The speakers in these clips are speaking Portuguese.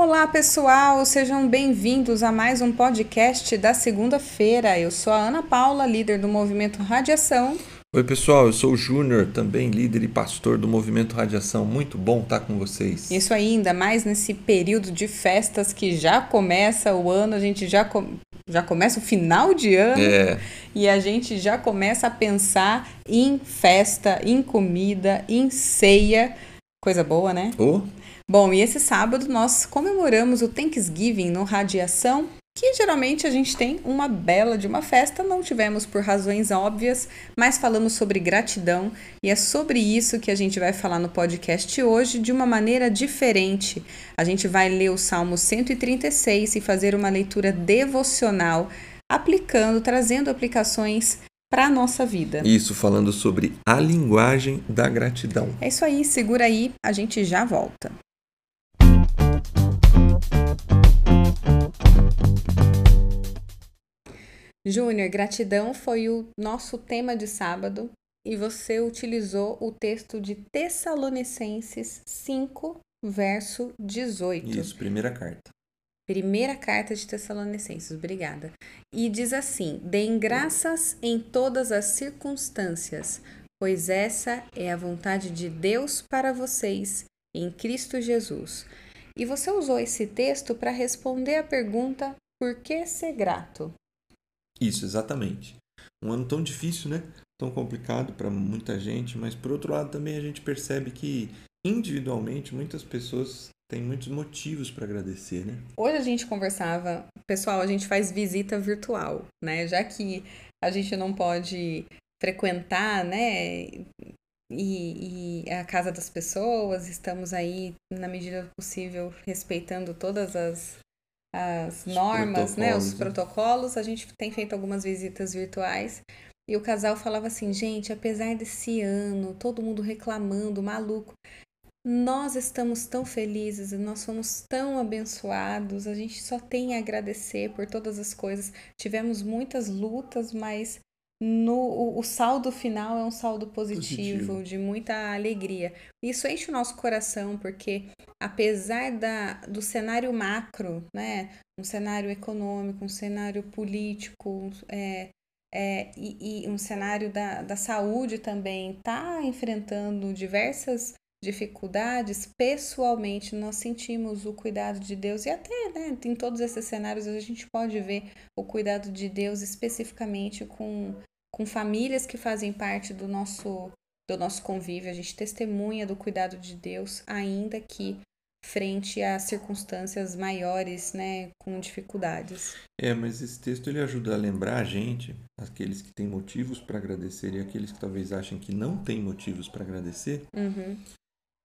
Olá, pessoal, sejam bem-vindos a mais um podcast da segunda-feira. Eu sou a Ana Paula, líder do movimento Radiação. Oi, pessoal, eu sou o Júnior, também líder e pastor do movimento Radiação. Muito bom estar com vocês. Isso aí, ainda mais nesse período de festas que já começa o ano, a gente já, com... já começa o final de ano É, e a gente já começa a pensar em festa, em comida, em ceia. Coisa boa, né? ô, Bom, e esse sábado nós comemoramos o Thanksgiving no Radiação, que geralmente a gente tem uma bela de uma festa, não tivemos por razões óbvias, mas falamos sobre gratidão e é sobre isso que a gente vai falar no podcast hoje de uma maneira diferente. A gente vai ler o Salmo 136 e fazer uma leitura devocional, aplicando, trazendo aplicações para a nossa vida. isso falando sobre a linguagem da gratidão. É isso aí, segura aí, a gente já volta. Júnior, gratidão foi o nosso tema de sábado e você utilizou o texto de Tessalonicenses 5, verso 18. Isso, primeira carta. Primeira carta de Tessalonicenses, obrigada. E diz assim: Deem graças em todas as circunstâncias, pois essa é a vontade de Deus para vocês em Cristo Jesus. E você usou esse texto para responder a pergunta: por que ser grato? Isso, exatamente. Um ano tão difícil, né? Tão complicado para muita gente, mas por outro lado também a gente percebe que individualmente muitas pessoas têm muitos motivos para agradecer, né? Hoje a gente conversava, pessoal, a gente faz visita virtual, né? Já que a gente não pode frequentar, né? E, e a casa das pessoas, estamos aí, na medida do possível, respeitando todas as, as normas, né? Os protocolos, né? protocolos. A gente tem feito algumas visitas virtuais. E o casal falava assim, gente, apesar desse ano, todo mundo reclamando, maluco, nós estamos tão felizes, nós somos tão abençoados, a gente só tem a agradecer por todas as coisas. Tivemos muitas lutas, mas no, o, o saldo final é um saldo positivo, Positivo. de muita alegria. Isso enche o nosso coração, porque apesar da, do cenário macro, né, um cenário econômico, um cenário político, é, é, e, e um cenário da, da saúde também está enfrentando diversas dificuldades, pessoalmente nós sentimos o cuidado de Deus e até né, em todos esses cenários a gente pode ver o cuidado de Deus especificamente com, com famílias que fazem parte do nosso, do nosso convívio. A gente testemunha do cuidado de Deus, ainda que frente a circunstâncias maiores, né, com dificuldades. É, mas esse texto ele ajuda a lembrar a gente, aqueles que têm motivos para agradecer e aqueles que talvez achem que não têm motivos para agradecer, Uhum,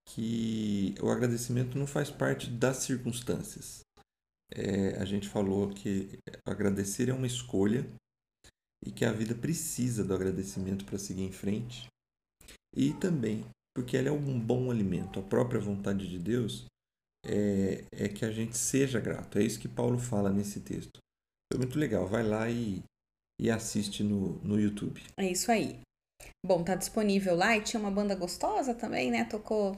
que o agradecimento não faz parte das circunstâncias. É, a gente falou que agradecer é uma escolha e que a vida precisa do agradecimento para seguir em frente. E também porque ela é um bom alimento. A própria vontade de Deus é, é que a gente seja grato. É isso que Paulo fala nesse texto. Foi muito legal. Vai lá e, e assiste no, no YouTube. é isso aí. Bom, tá disponível lá e tinha uma banda gostosa também, né? Tocou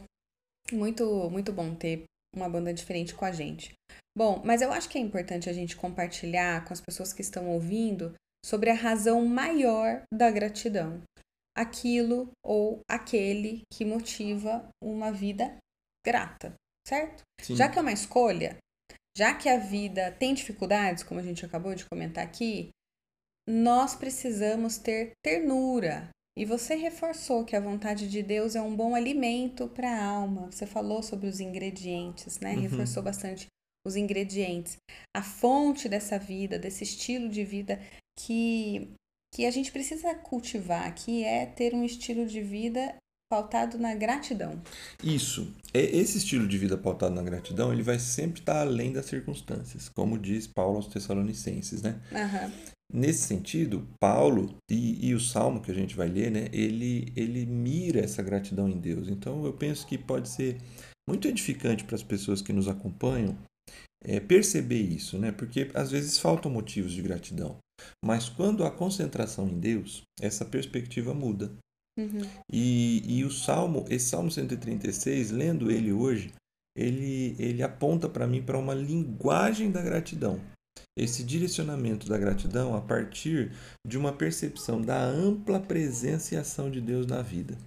muito, muito bom ter uma banda diferente com a gente. Bom, mas eu acho que é importante a gente compartilhar com as pessoas que estão ouvindo sobre a razão maior da gratidão. Aquilo ou aquele que motiva uma vida grata, certo? Sim. Já que é uma escolha, já que a vida tem dificuldades, como a gente acabou de comentar aqui, nós precisamos ter ternura. E você reforçou que a vontade de Deus é um bom alimento para a alma. Você falou sobre os ingredientes, né? Uhum. Reforçou bastante os ingredientes. A fonte dessa vida, desse estilo de vida que, que a gente precisa cultivar, que é ter um estilo de vida pautado na gratidão. Isso. É- Esse estilo de vida pautado na gratidão, ele vai sempre estar além das circunstâncias, como diz Paulo aos Tessalonicenses, né? Aham. Nesse sentido, Paulo e, e o Salmo que a gente vai ler, né? Ele, ele mira essa gratidão em Deus. Então, eu penso que pode ser muito edificante para as pessoas que nos acompanham é, perceber isso, né? Porque às vezes faltam motivos de gratidão. Mas quando há concentração em Deus, essa perspectiva muda. Uhum. E, e o Salmo, esse Salmo 136, lendo ele hoje, ele, ele aponta para mim para uma linguagem da gratidão. Esse direcionamento da gratidão a partir de uma percepção da ampla presença e ação de Deus na vida.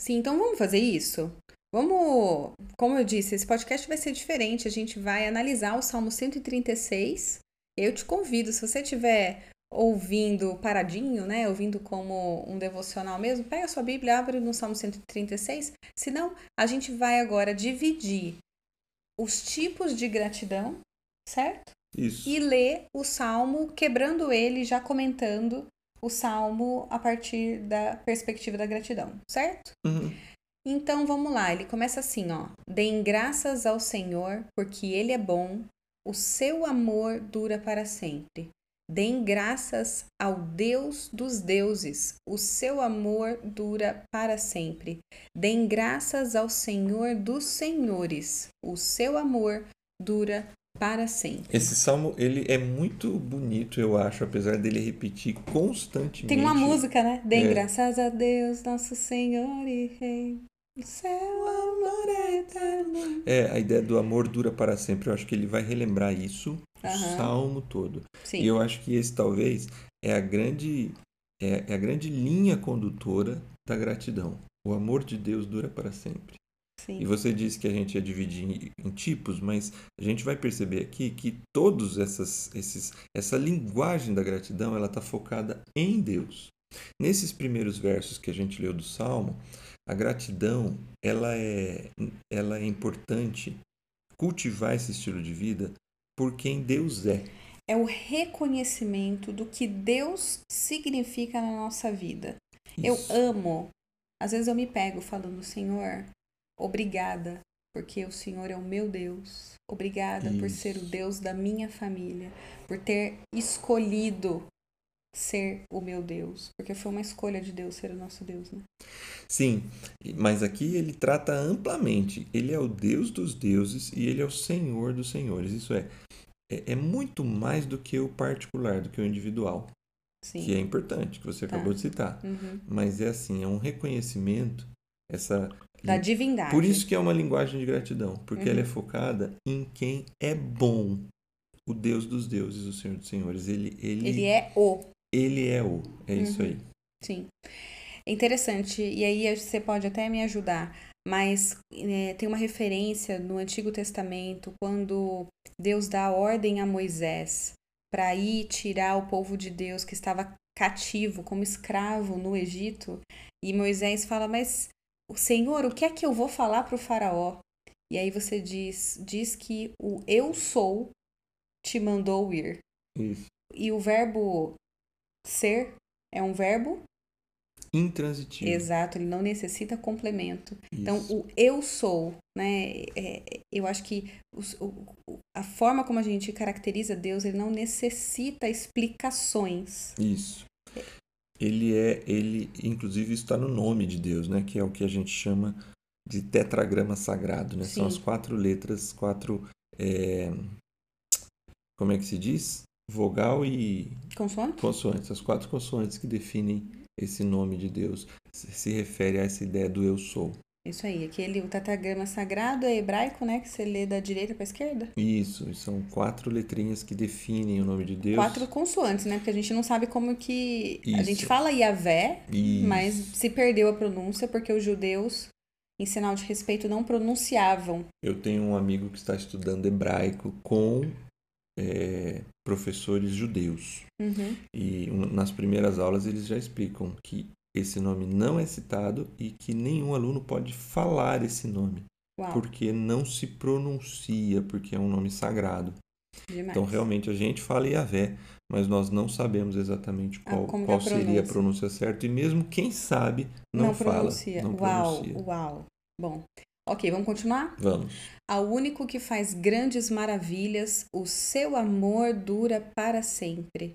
Sim, então vamos fazer isso? Vamos, como eu disse, esse podcast vai ser diferente. A gente vai analisar o Salmo 136. Eu te convido, se você tiver ouvindo paradinho, né, ouvindo como um devocional mesmo, pega a sua Bíblia, abre no Salmo 136. Senão, a gente vai agora dividir os tipos de gratidão, certo? Isso. E ler o salmo, quebrando ele, já comentando o salmo a partir da perspectiva da gratidão, certo? Uhum. Então vamos lá, ele começa assim, ó: Deem graças ao Senhor, porque ele é bom, o seu amor dura para sempre. Deem graças ao Deus dos deuses, o seu amor dura para sempre. Deem graças ao Senhor dos senhores, o seu amor dura para sempre. Esse salmo, ele é muito bonito, eu acho, apesar dele repetir constantemente. Tem uma música, né? Deem É. graças a Deus, nosso Senhor e Rei. O seu amor é eterno. É, a ideia do amor dura para sempre. Eu acho que ele vai relembrar isso o salmo todo. Sim. E eu acho que esse talvez é a grande é, é a grande linha condutora da gratidão. O amor de Deus dura para sempre. Sim. E você disse que a gente ia dividir em, tipos, mas a gente vai perceber aqui que todos essas esses essa linguagem da gratidão, ela está focada em Deus. Nesses primeiros versos que a gente leu do Salmo, a gratidão, ela é ela é importante cultivar esse estilo de vida por quem Deus é. É o reconhecimento do que Deus significa na nossa vida. Eu Isso. amo. Às vezes eu me pego falando, Senhor, obrigada, porque o Senhor é o meu Deus. Obrigada por Isso. ser o Deus da minha família, por ter escolhido ser o meu Deus, porque foi uma escolha de Deus ser o nosso Deus, né? Sim, mas aqui ele trata amplamente. Ele é o Deus dos deuses e ele é o Senhor dos senhores. Isso é, é, é muito mais do que o particular, do que o individual, Sim. que é importante, que você Tá. acabou de citar. Uhum. Mas é assim, é um reconhecimento, essa Da divindade. por isso que é uma linguagem de gratidão, porque Uhum. ela é focada em quem é bom. O Deus dos deuses, o Senhor dos senhores. Ele, ele, ele é o ele é o. É isso Uhum. aí. Sim. É interessante, e aí você pode até me ajudar, mas é, tem uma referência no Antigo Testamento, quando Deus dá ordem a Moisés para ir tirar o povo de Deus que estava cativo, como escravo no Egito, e Moisés fala: Mas, Senhor, o que é que eu vou falar para o Faraó? E aí você diz, diz que o eu sou te mandou ir. Isso. E o verbo ser é um verbo Intransitivo. Exato, ele não necessita complemento. Então, Isso. o eu sou, né? é- eu acho que os- o- a forma como a gente caracteriza Deus, ele não necessita explicações. Isso. Ele é, ele, inclusive, isso está no nome de Deus, né? Que é o que a gente chama de tetragrama sagrado, né? São Sim. as quatro letras, quatro, é, como é que se diz? Vogal e Consoante? consoantes. As quatro consoantes que definem esse nome de Deus se se refere a essa ideia do eu sou. Isso aí, aquele o tetragrama sagrado é hebraico, né? Que você lê da direita para esquerda. Isso, são quatro letrinhas que definem o nome de Deus. Quatro consoantes, né? Porque a gente não sabe como que. A Isso. gente fala Yahvé, Isso. mas se perdeu a pronúncia porque os judeus, em sinal de respeito, não pronunciavam. Eu tenho um amigo que está estudando hebraico com é, professores judeus. Uhum. E um- nas primeiras aulas eles já explicam que esse nome não é citado e que nenhum aluno pode falar esse nome, Uau, porque não se pronuncia, porque é um nome sagrado. demais. Então, realmente, a gente fala Yahvé, mas nós não sabemos exatamente Ah, qual, que qual seria a pronúncia. pronúncia certa, e mesmo quem sabe não, não fala. pronuncia. Não uau, pronuncia. uau. Bom, ok, vamos continuar? Vamos. Ao único que faz grandes maravilhas, o seu amor dura para sempre.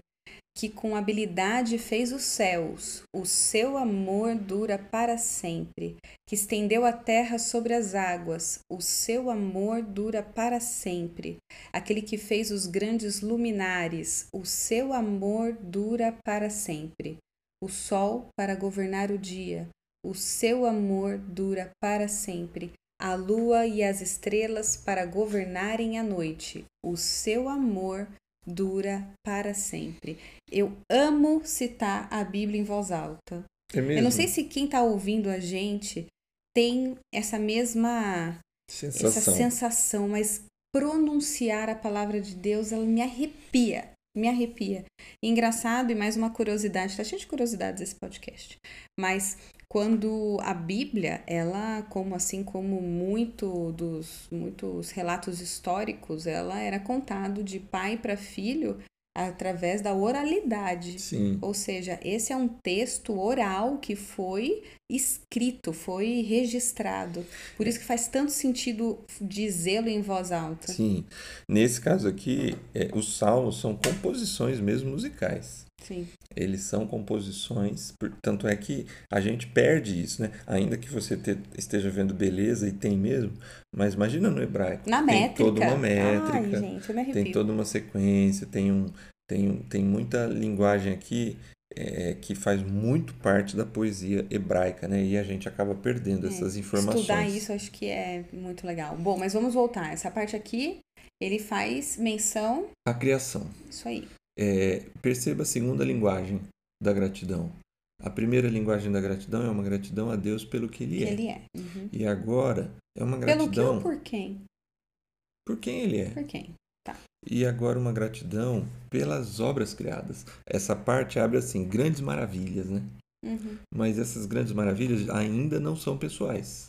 Que com habilidade fez os céus, o seu amor dura para sempre. Que estendeu a terra sobre as águas, o seu amor dura para sempre. Aquele que fez os grandes luminares, o seu amor dura para sempre. O sol para governar o dia, o seu amor dura para sempre. a lua e as estrelas para governarem a noite. O seu amor dura para sempre. Eu amo citar a Bíblia em voz alta. É? Eu não sei se quem está ouvindo a gente tem essa mesma sensação. essa sensação, mas pronunciar a palavra de Deus, ela me arrepia, me arrepia. Engraçado e mais uma curiosidade, tá cheio de curiosidades esse podcast. Mas quando a Bíblia, ela, como assim como muito dos muitos relatos históricos, ela era contado de pai para filho através da oralidade. Sim. Ou seja, esse é um texto oral que foi escrito, foi registrado. Por isso que faz tanto sentido dizê-lo em voz alta. Sim. Nesse caso aqui, é, os salmos são composições mesmo musicais. Sim. Eles são composições, tanto é que a gente perde isso, né? Ainda que você te- esteja vendo beleza e tem mesmo, mas imagina no hebraico. Na tem métrica. toda uma métrica, Ai, gente, tem toda uma sequência, tem, um, tem, tem muita linguagem aqui é, que faz muito parte da poesia hebraica, né? E a gente acaba perdendo essas informações. É, Estudar isso acho que é muito legal. Bom, mas vamos voltar. Essa parte aqui, ele faz menção. A criação. Isso aí. É, perceba a segunda linguagem da gratidão. A primeira linguagem da gratidão é uma gratidão a Deus pelo que Ele Que é. ele é. Uhum. E agora é uma Pelo que gratidão ou por quem? por quem Ele é. Por quem? E agora uma gratidão pelas obras criadas. Essa parte abre assim, grandes maravilhas, né? Uhum. Mas essas grandes maravilhas ainda não são pessoais.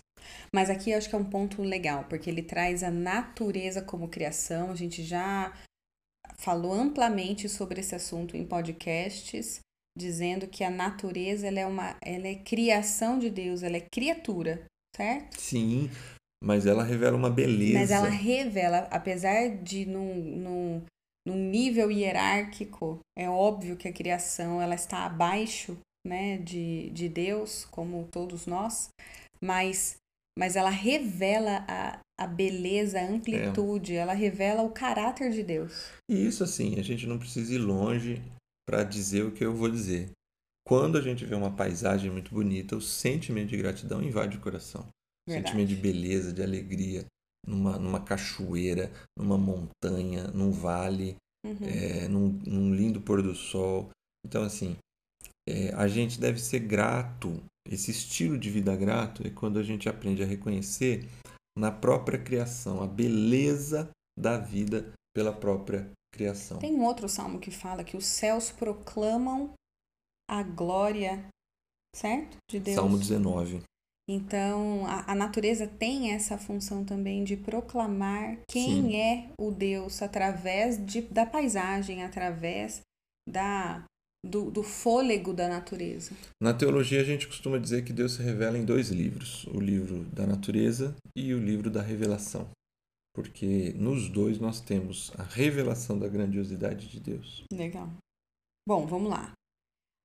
Mas aqui eu acho que é um ponto legal, porque ele traz a natureza como criação. A gente já falou amplamente sobre esse assunto em podcasts, dizendo que a natureza ela é uma ela é criação de Deus, ela é criatura, certo? Sim, mas ela revela uma beleza. Mas ela revela, apesar de num, num, num nível hierárquico, é óbvio que a criação ela está abaixo né, de, de Deus, como todos nós, mas, mas ela revela a, a beleza, a amplitude, ela revela o caráter de Deus. E isso assim, a gente não precisa ir longe para dizer o que eu vou dizer. Quando a gente vê uma paisagem muito bonita, o sentimento de gratidão invade o coração. Verdade. sentimento de beleza, de alegria, numa, numa cachoeira, numa montanha, num vale, Uhum. é, num, num lindo pôr do sol. Então, assim, é, a gente deve ser grato. Esse estilo de vida grato é quando a gente aprende a reconhecer na própria criação a beleza da vida pela própria criação. Tem um outro salmo que fala que os céus proclamam a glória, certo? De Deus. Salmo 19. Então, a, a natureza tem essa função também de proclamar quem Sim. é o Deus através de, da paisagem, através da, do, do fôlego da natureza. Na teologia, a gente costuma dizer que Deus se revela em dois livros: o livro da natureza e o livro da revelação. Porque nos dois nós temos a revelação da grandiosidade de Deus. Legal. Bom, vamos lá.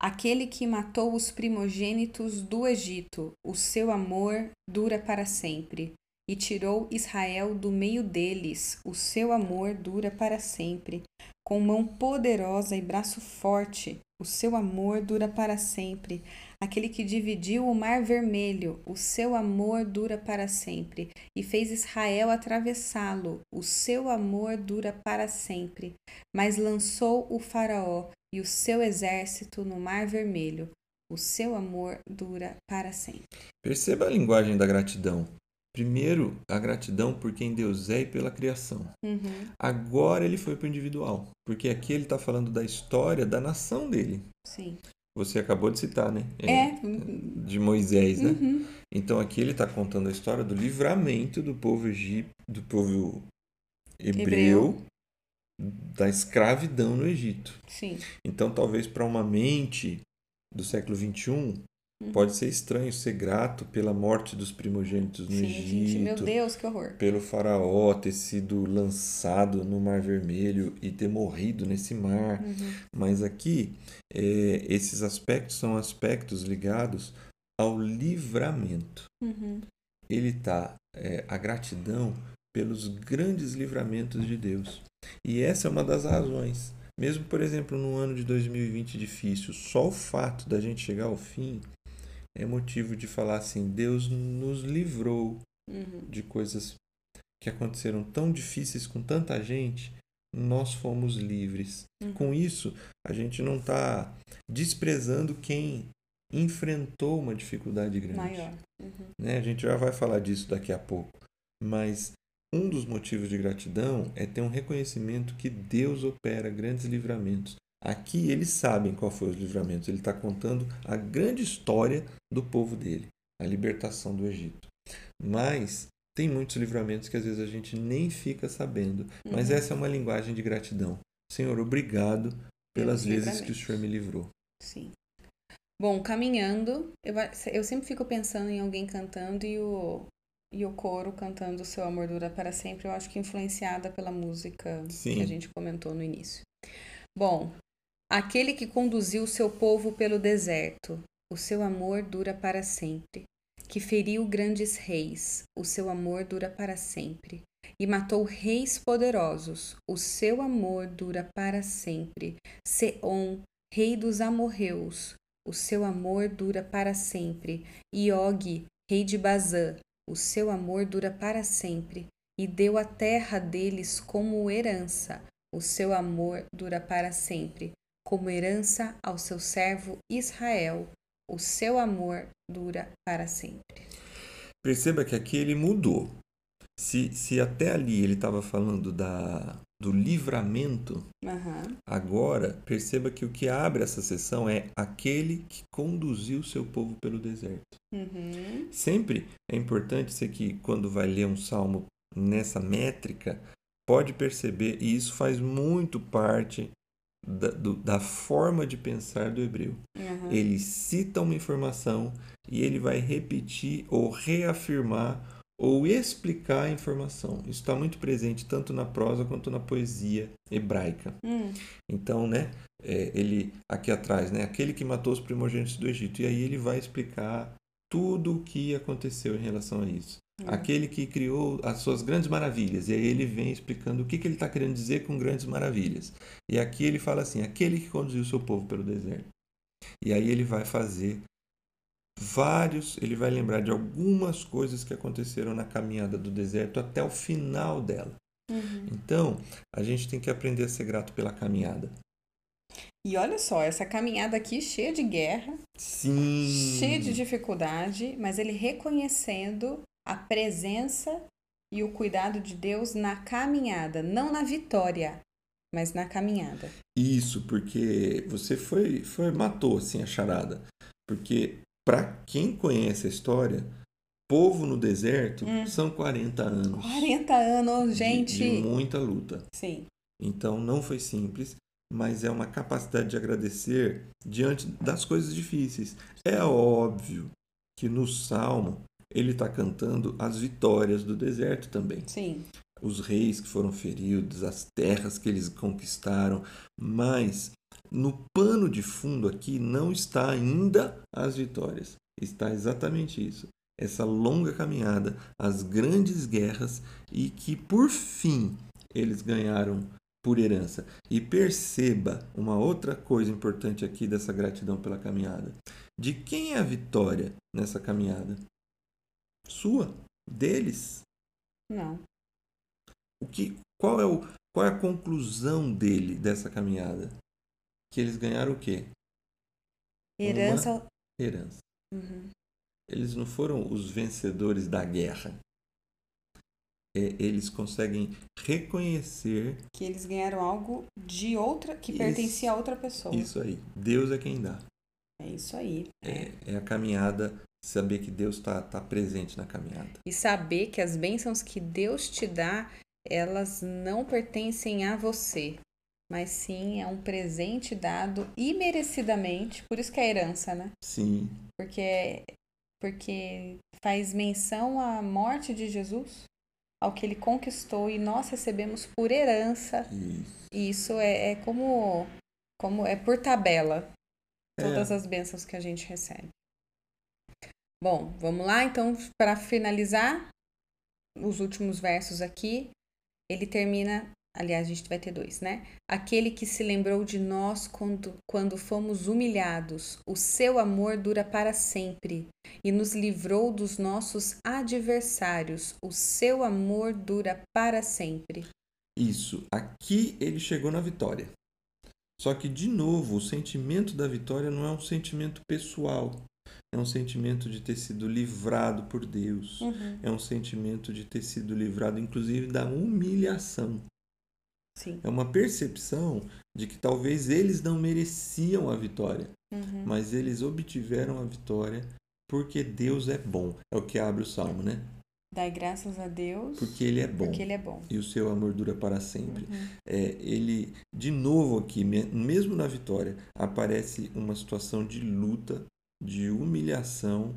Aquele que matou os primogênitos do Egito, o seu amor dura para sempre. E tirou Israel do meio deles, o seu amor dura para sempre. Com mão poderosa e braço forte, o seu amor dura para sempre. Aquele que dividiu o mar vermelho, o seu amor dura para sempre. E fez Israel atravessá-lo, o seu amor dura para sempre. Mas lançou o Faraó e o seu exército no Mar Vermelho. O seu amor dura para sempre. Perceba a linguagem da gratidão. Primeiro, a gratidão por quem Deus é e pela criação. Uhum. Agora ele foi para o individual, porque aqui ele está falando da história da nação dele. Sim. Você acabou de citar, né? É. De Moisés, né? Uhum. Então aqui ele está contando a história do livramento do povo egípcio, do povo hebreu, Hebreu. da escravidão no Egito. Sim. Então talvez para uma mente do século XXI pode ser estranho ser grato pela morte dos primogênitos no Sim, Egito. gente, meu Deus, que horror. pelo faraó ter sido lançado no Mar Vermelho e ter morrido nesse mar. Uhum. Mas aqui, é, esses aspectos são aspectos ligados ao livramento. Uhum. Ele está, é, a gratidão pelos grandes livramentos de Deus. E essa é uma das razões. Mesmo, por exemplo, no ano de 2020 difícil, só o fato da gente chegar ao fim é motivo de falar assim: Deus nos livrou Uhum. de coisas que aconteceram tão difíceis com tanta gente, nós fomos livres. Uhum. Com isso, a gente não está desprezando quem enfrentou uma dificuldade grande. Maior. Uhum. né? A gente já vai falar disso daqui a pouco. Mas um dos motivos de gratidão é ter um reconhecimento que Deus opera grandes livramentos. Aqui eles sabem qual foi os livramentos. Ele está contando a grande história do povo dele, a libertação do Egito. Mas tem muitos livramentos que às vezes a gente nem fica sabendo. Mas Uhum. essa é uma linguagem de gratidão. Senhor, obrigado pelas Pelos vezes que o. Senhor me livrou. Sim. Bom, caminhando, eu, eu sempre fico pensando em alguém cantando e o, e o coro cantando O Seu Amor Dura Para Sempre, eu acho que influenciada pela música Sim. que a gente comentou no início. Bom, aquele que conduziu seu povo pelo deserto, o seu amor dura para sempre. Que feriu grandes reis, o seu amor dura para sempre. E matou reis poderosos, o seu amor dura para sempre. Seom, rei dos amorreus, o seu amor dura para sempre. E Og, rei de Bazã, o seu amor dura para sempre. E deu a terra deles como herança, o seu amor dura para sempre. Como herança ao seu servo Israel, o seu amor dura para sempre. Perceba que aqui ele mudou. Se, se até ali ele estava falando da, do livramento, Aham. agora perceba que o que abre essa sessão é aquele que conduziu seu povo pelo deserto. Uhum. Sempre é importante você que quando vai ler um salmo nessa métrica, pode perceber, e isso faz muito parte da, do- da forma de pensar do hebreu. Aham. Ele cita uma informação e ele vai repetir ou reafirmar ou explicar a informação. Isso está muito presente tanto na prosa quanto na poesia hebraica. Hum. Então, né, é, ele aqui atrás, né, aquele que matou os primogênitos do Egito, e aí ele vai explicar tudo o que aconteceu em relação a isso. Aquele que criou as suas grandes maravilhas, e aí ele vem explicando o que, que ele está querendo dizer com grandes maravilhas. E aqui ele fala assim: aquele que conduziu o seu povo pelo deserto. E aí ele vai fazer vários, ele vai lembrar de algumas coisas que aconteceram na caminhada do deserto até o final dela. Uhum. Então, a gente tem que aprender a ser grato pela caminhada. E olha só, essa caminhada aqui cheia de guerra, Sim. cheia de dificuldade, mas ele reconhecendo a presença e o cuidado de Deus na caminhada, não na vitória, mas na caminhada. Isso, porque você foi, foi matou assim a charada. Porque para quem conhece a história, povo no deserto Hum. são 40 anos 40 anos, de- gente. de muita luta. Sim. Então não foi simples, mas é uma capacidade de agradecer diante das coisas difíceis. É óbvio que no salmo ele está cantando as vitórias do deserto também. Sim. Os reis que foram feridos, as terras que eles conquistaram, mas no pano de fundo aqui não está ainda as vitórias. Está exatamente isso. Essa longa caminhada, as grandes guerras e que por fim eles ganharam por herança. E perceba uma outra coisa importante aqui dessa gratidão pela caminhada. De quem é a vitória nessa caminhada? Sua, deles. Não. O que, qual, é o, qual é a conclusão dele dessa caminhada? Que eles ganharam o quê? Herança. Herança. Uhum. Eles não foram os vencedores da guerra. É, eles conseguem reconhecer Que eles ganharam algo de outra, que Isso. pertencia a outra pessoa. isso aí. Deus é quem dá. É isso aí. É, é a caminhada, saber que Deus está tá presente na caminhada. E saber que as bênçãos que Deus te dá, elas não pertencem a você, mas sim é um presente dado imerecidamente. Por isso que é herança, né? Sim, Porque, porque faz menção à morte de Jesus, ao que ele conquistou e nós recebemos por herança. isso. E isso é, é como, como é por tabela todas É. as bênçãos que a gente recebe. Bom, vamos lá então para finalizar os últimos versos aqui. Ele termina Aliás, a gente vai ter dois, né? Aquele que se lembrou de nós quando, quando fomos humilhados. O seu amor dura para sempre e nos livrou dos nossos adversários. O seu amor dura para sempre. Isso. Aqui ele chegou na vitória. Só que, de novo, o sentimento da vitória não é um sentimento pessoal. É um sentimento de ter sido livrado por Deus. Uhum. É um sentimento de ter sido livrado, inclusive, da humilhação. Sim. É uma percepção de que talvez eles não mereciam a vitória, Uhum. mas eles obtiveram a vitória porque Deus é bom. É o que abre o salmo, né? Dai graças a Deus. Porque Ele é bom. Porque ele é bom. E o seu amor dura para sempre. Uhum. É, ele, de novo aqui, me- mesmo na vitória, aparece uma situação de luta, de humilhação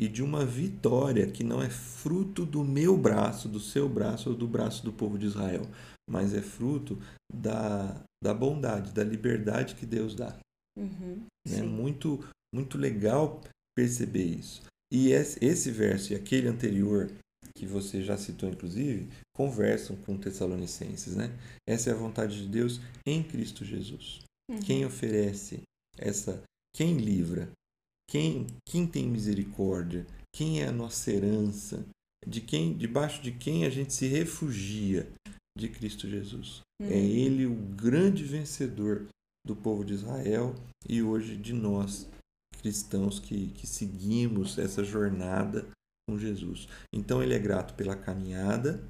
e de uma vitória que não é fruto do meu braço, do seu braço ou do braço do povo de Israel, mas é fruto da, da bondade, da liberdade que Deus dá. Uhum. É muito, muito legal perceber isso. E esse, esse verso e aquele anterior, que você já citou inclusive, conversam com Tessalonicenses, né? Essa é a vontade de Deus em Cristo Jesus. Uhum. Quem oferece essa, quem livra, quem, quem tem misericórdia, quem é a nossa herança, de quem, debaixo de quem a gente se refugia, de Cristo Jesus. Uhum. É ele o grande vencedor do povo de Israel e hoje de nós, cristãos que, que seguimos essa jornada com Jesus. Então ele é grato pela caminhada,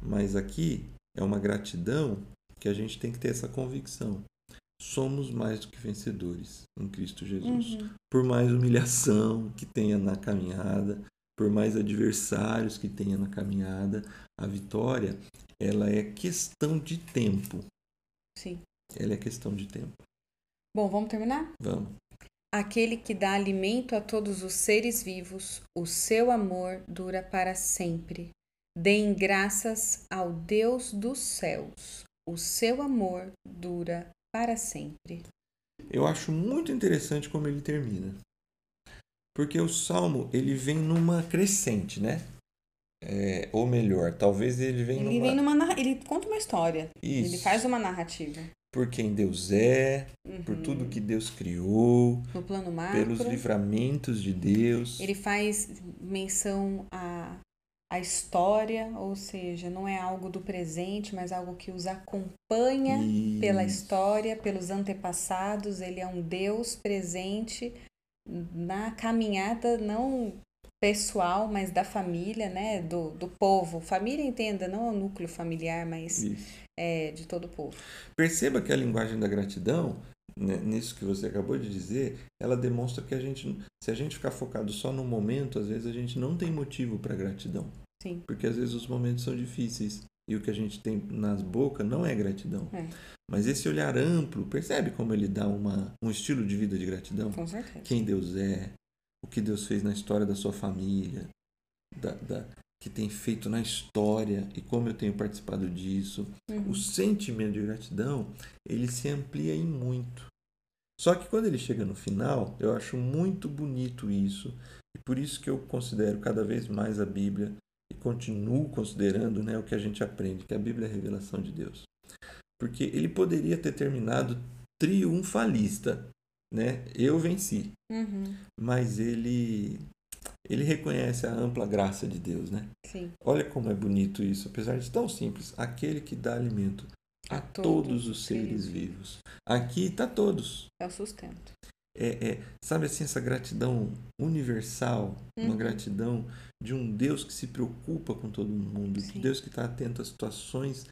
mas aqui é uma gratidão que a gente tem que ter essa convicção. Somos mais do que vencedores em Cristo Jesus. Uhum. Por mais humilhação que tenha na caminhada, por mais adversários que tenha na caminhada, a vitória, ela é questão de tempo. Sim. Ela é questão de tempo. Bom, vamos terminar? Vamos. Aquele que dá alimento a todos os seres vivos, o seu amor dura para sempre. Deem graças ao Deus dos céus, o seu amor dura para sempre. Eu acho muito interessante como ele termina. Porque o salmo, ele vem numa crescente, né? É, ou melhor, talvez ele venha Ele numa... vem numa ele conta uma história, ele Isso. faz uma narrativa. Por quem Deus é, por Uhum. tudo que Deus criou, no plano macro. pelos livramentos de Deus. Ele faz menção à, à história, ou seja, não é algo do presente, mas algo que os acompanha pela Isso. história, pelos antepassados. Ele é um Deus presente na caminhada não pessoal, mas da família, né? Do, do povo. Família, entenda, não é o núcleo familiar, mas é de todo o povo. Perceba que a linguagem da gratidão, nisso que você acabou de dizer, ela demonstra que a gente, se a gente ficar focado só no momento, às vezes a gente não tem motivo para gratidão. Sim. Porque às vezes os momentos são difíceis e o que a gente tem nas bocas não é gratidão. É. Mas esse olhar amplo, percebe como ele dá uma, um estilo de vida de gratidão? Com certeza. Quem Deus é, o que Deus fez na história da sua família, da, da- que tem feito na história e como eu tenho participado disso. Uhum. O sentimento de gratidão, ele se amplia em muito. Só que quando ele chega no final, eu acho muito bonito isso. E por isso que eu considero cada vez mais a Bíblia e continuo considerando né, o que a gente aprende, que a Bíblia é a revelação de Deus. Porque ele poderia ter terminado triunfalista, né? Eu venci. Uhum. Mas ele ele reconhece a ampla graça de Deus, né? Sim. Olha como é bonito isso, apesar de tão simples. Aquele que dá alimento a, todos, os seres vivos. Aqui está todos. É o sustento. É, é, sabe assim, essa gratidão universal, uma Uhum. gratidão de um Deus que se preocupa com todo mundo, de Sim. Deus que está atento às situações,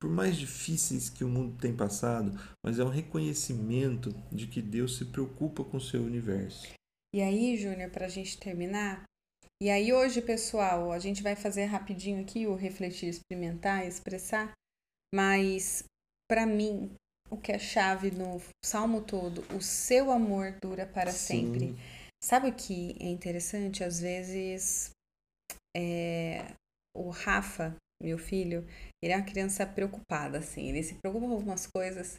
por mais difíceis que o mundo tem passado, mas é um reconhecimento de que Deus se preocupa com o seu universo. E aí, Júnior, para a gente terminar. E aí, hoje, pessoal, a gente vai fazer rapidinho aqui o refletir, experimentar, expressar. Mas, para mim, o que é chave no salmo todo, o seu amor dura para sempre. Sim. Sabe o que é interessante? Às vezes, é, o Rafa, meu filho, ele é uma criança preocupada, assim. Ele se preocupa com algumas coisas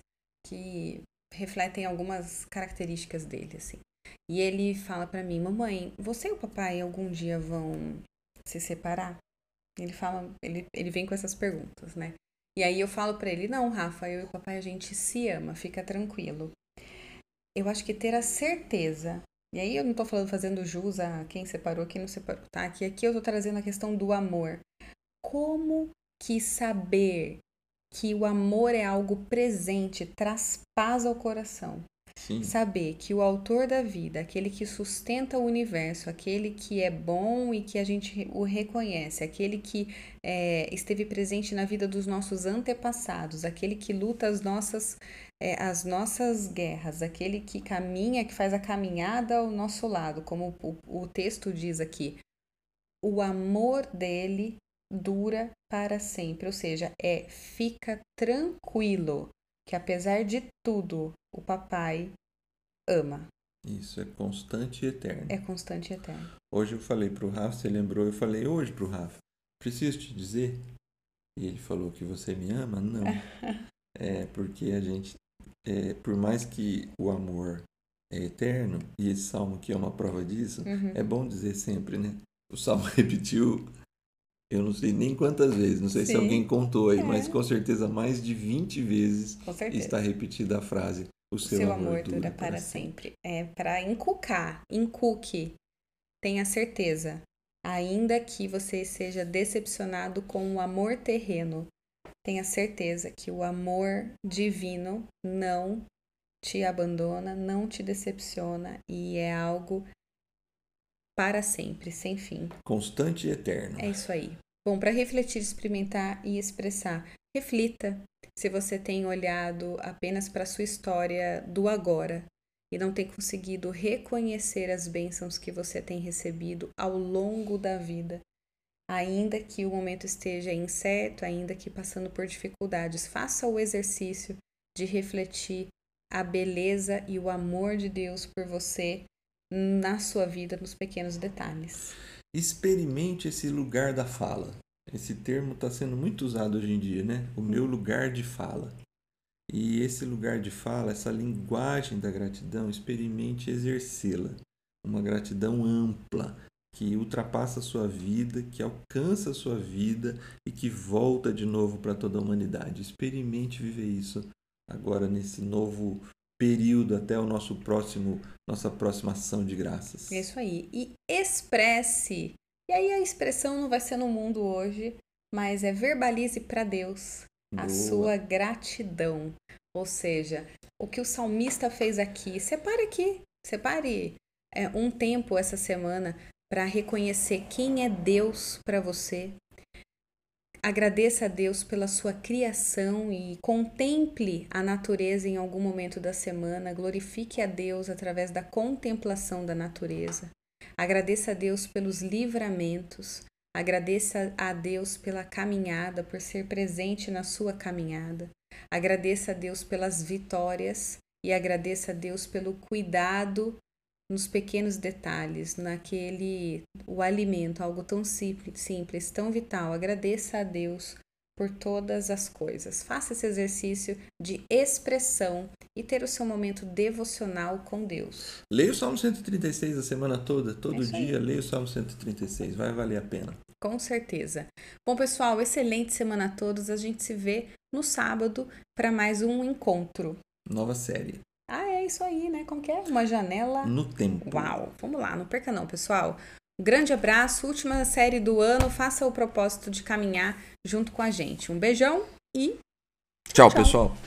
que refletem algumas características dele, assim. E ele fala pra mim, mamãe, você e o papai algum dia vão se separar? Ele fala, ele, ele vem com essas perguntas, né? E aí eu falo para ele: não, Rafa, eu e o papai a gente se ama, fica tranquilo. Eu acho que ter a certeza. E aí eu não tô falando fazendo jus a quem separou, quem não separou, tá? Que aqui eu tô trazendo a questão do amor. Como que saber que o amor é algo presente traz paz ao coração? Sim. Saber que o autor da vida, aquele que sustenta o universo, aquele que é bom e que a gente o reconhece, aquele que é, esteve presente na vida dos nossos antepassados, aquele que luta as nossas, é, as nossas guerras, aquele que caminha, que faz a caminhada ao nosso lado, como o, o texto diz aqui. O amor dele dura para sempre, ou seja, é fica tranquilo que apesar de tudo, o papai ama. Isso é constante e eterno. É constante e eterno. Hoje eu falei pro Rafa, você lembrou, eu falei hoje pro Rafa, preciso te dizer? E ele falou que você me ama? Não. é porque a gente, é, por mais que o amor é eterno, e esse salmo aqui é uma prova disso, Uhum. é bom dizer sempre, né? O salmo repetiu, eu não sei nem quantas vezes, não sei se Sim. alguém contou aí, É. mas com certeza mais de 20 vezes está repetida a frase: O o seu, seu amor dura para sempre. É para inculcar, inculque. Tenha certeza. Ainda que você seja decepcionado com o amor terreno, tenha certeza que o amor divino não te abandona, não te decepciona e é algo para sempre, sem fim. Constante e eterno. É isso aí. Bom, para refletir, experimentar e expressar, reflita se você tem olhado apenas para a sua história do agora e não tem conseguido reconhecer as bênçãos que você tem recebido ao longo da vida. Ainda que o momento esteja incerto, ainda que passando por dificuldades, faça o exercício de refletir a beleza e o amor de Deus por você na sua vida, nos pequenos detalhes. Experimente esse lugar da fala. Esse termo está sendo muito usado hoje em dia, né? O meu lugar de fala. E esse lugar de fala, essa linguagem da gratidão, experimente exercê-la. Uma gratidão ampla, que ultrapassa a sua vida, que alcança a sua vida e que volta de novo para toda a humanidade. Experimente viver isso agora nesse novo período até o nosso próximo nossa próxima ação de graças. É isso aí. E expresse. E aí a expressão não vai ser no mundo hoje, mas é verbalize para Deus a Boa. sua gratidão. Ou seja, o que o salmista fez aqui, separe aqui, separe é, um tempo essa semana para reconhecer quem é Deus para você. Agradeça a Deus pela sua criação e contemple a natureza em algum momento da semana. Glorifique a Deus através da contemplação da natureza. Agradeça a Deus pelos livramentos. Agradeça a Deus pela caminhada, por ser presente na sua caminhada. Agradeça a Deus pelas vitórias e agradeça a Deus pelo cuidado nos pequenos detalhes, naquele o alimento, algo tão simples, tão vital. Agradeça a Deus por todas as coisas. Faça esse exercício de expressão e ter o seu momento devocional com Deus. Leia o Salmo 136 a semana toda, todo É dia, leia o Salmo 136, vai valer a pena. Com certeza. Bom, pessoal, excelente semana a todos. A gente se vê no sábado para mais um encontro. Nova série, Ah, é isso aí, né? Como que é? Uma janela. no tempo. Uau! Vamos lá, não perca não, pessoal. Um grande abraço, última série do ano. Faça o propósito de caminhar junto com a gente. Um beijão e Tchau, Tchau. pessoal.